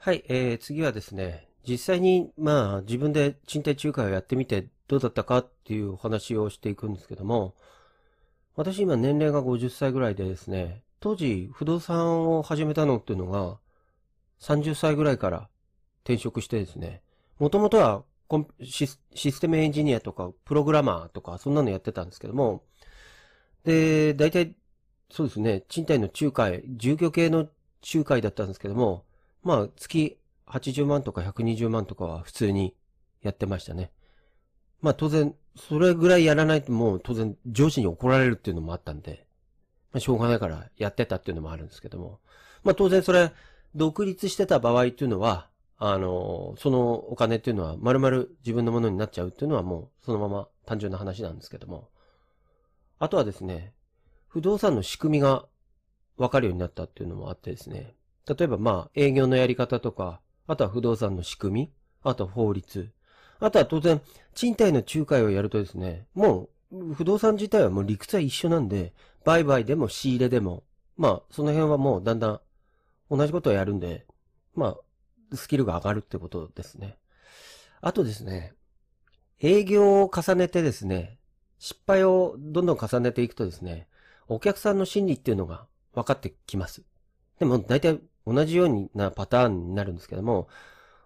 はい、えー、次はですね、実際に、まあ、自分で賃貸仲介をやってみてどうだったかっていうお話をしていくんですけども、私今年齢が50歳ぐらいでですね、当時不動産を始めたのっていうのが、30歳ぐらいから転職してですね、もともとはシステムエンジニアとか、プログラマーとか、そんなのやってたんですけども、で、大体、そうですね、賃貸の仲介、住居系の仲介だったんですけども、まあ、月80万とか120万とかは普通にやってましたね。まあ当然、それぐらいやらないともう当然上司に怒られるっていうのもあったんで、まあしょうがないからやってたっていうのもあるんですけども。まあ当然それ、独立してた場合っていうのは、あの、そのお金っていうのは丸々自分のものになっちゃうっていうのはもうそのまま単純な話なんですけども。あとはですね、不動産の仕組みがわかるようになったっていうのもあってですね。例えばまあ営業のやり方とか、あとは不動産の仕組み、あとは法律。あとは当然、賃貸の仲介をやるとですね、もう不動産自体はもう理屈は一緒なんで、売買でも仕入れでも、まあその辺はもうだんだん同じことをやるんで、まあスキルが上がるってことですね。あとですね、営業を重ねてですね、失敗をどんどん重ねていくとですね、お客さんの心理っていうのが分かってきます。でも大体同じようなパターンになるんですけども、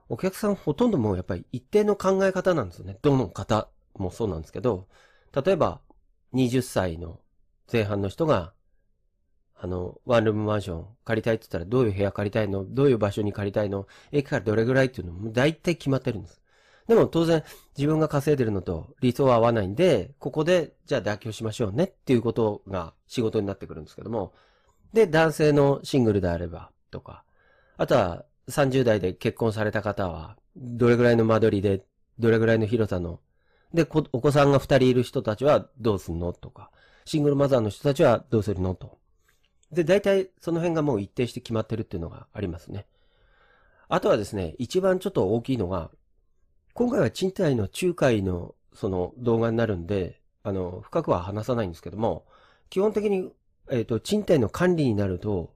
お客さんほとんどもうやっぱり一定の考え方なんですよね。どの方もそうなんですけど、例えば20歳の前半の人が、あの、ワンルームマンション借りたいって言ったらどういう部屋借りたいの？どういう場所に借りたいの？駅からどれぐらいっていうのも大体決まってるんです。でも当然自分が稼いでるのと理想は合わないんで、ここでじゃあ妥協しましょうねっていうことが仕事になってくるんですけども、で、男性のシングルであればとか、あとは30代で結婚された方は、どれぐらいの間取りで、どれぐらいの広さの、で、お子さんが2人いる人たちはどうすんのとか、シングルマザーの人たちはどうするのと。で、大体その辺がもう一定して決まってるっていうのがありますね。あとはですね、一番ちょっと大きいのが、今回は賃貸の仲介のその動画になるんで、あの、深くは話さないんですけども、基本的に、えっ、ー、と、賃貸の管理になると、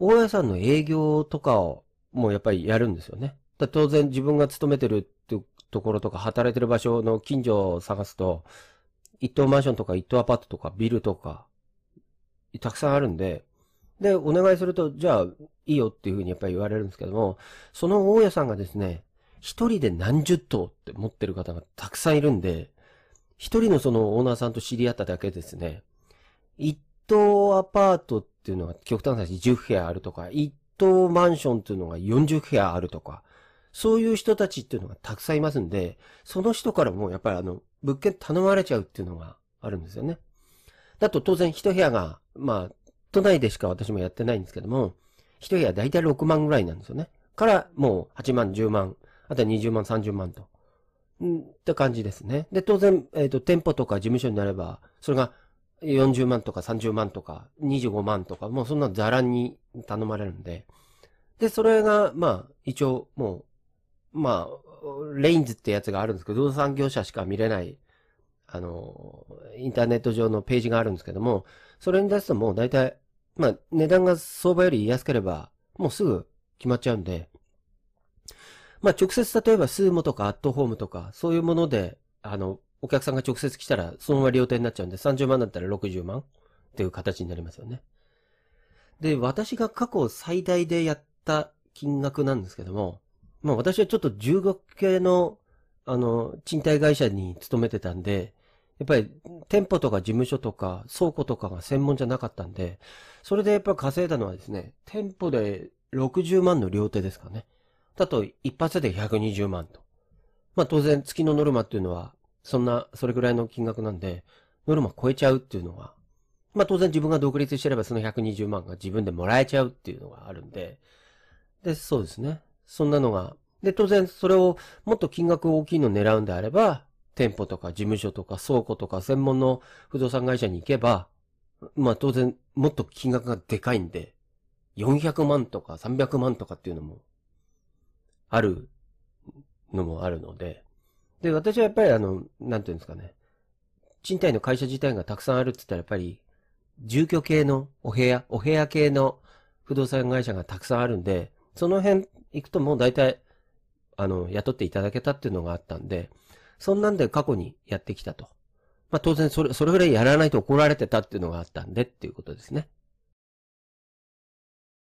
大家さんの営業とかをもうやっぱりやるんですよね。当然自分が勤めてるってところとか働いてる場所の近所を探すと、一棟マンションとか一棟アパートとかビルとか、たくさんあるんで、で、お願いすると、じゃあ、いいよっていうふうにやっぱり言われるんですけども、その大家さんがですね、一人で何十棟って持ってる方がたくさんいるんで、一人のそのオーナーさんと知り合っただけですね、一棟アパートっていうのが極端な話10部屋あるとか、一棟マンションっていうのが40部屋あるとか、そういう人たちっていうのがたくさんいますんで、その人からもやっぱりあの、物件頼まれちゃうっていうのがあるんですよね。だと当然一部屋が、まあ、都内でしか私もやってないんですけども、一部屋だいたい6万ぐらいなんですよね。からもう8万、10万、あとは20万、30万と。んって感じですね。で、当然、えっ、ー、と、店舗とか事務所になれば、それが40万とか30万とか25万とか、もうそんなザラに頼まれるんで。で、それが、まあ、一応もう、まあ、レインズってやつがあるんですけど、不動産業者しか見れない、あの、インターネット上のページがあるんですけども、それに出すともう大体、まあ、値段が相場より安ければ、もうすぐ決まっちゃうんで、まあ、直接例えばスーモとかアットホームとか、そういうもので、あの、お客さんが直接来たら、そのまま料亭になっちゃうんで、30万だったら60万っていう形になりますよね。で、私が過去最大でやった金額なんですけども、まあ私はちょっと重学系の、あの、賃貸会社に勤めてたんで、やっぱり店舗とか事務所とか倉庫とかが専門じゃなかったんで、それでやっぱ稼いだのはですね、店舗で60万の両手ですかね。だと一発で120万と。まあ当然月のノルマっていうのはそんな、それぐらいの金額なんで、ノルマ超えちゃうっていうのは、まあ当然自分が独立してればその120万が自分でもらえちゃうっていうのがあるんで、で、そうですね。そんなのが、で、当然それをもっと金額大きいのを狙うんであれば、店舗とか事務所とか倉庫とか専門の不動産会社に行けば、まあ当然もっと金額がでかいんで、400万とか300万とかっていうのも、あるのもあるので、で、私はやっぱりあの、なんていうんですかね。賃貸の会社自体がたくさんあるって言ったらやっぱり、住居系のお部屋、お部屋系の不動産会社がたくさんあるんで、その辺行くともう大体、あの、雇っていただけたっていうのがあったんで、そんなんで過去にやってきたと。まあ当然それ、それぐらいやらないと怒られてたっていうのがあったんでっていうことですね。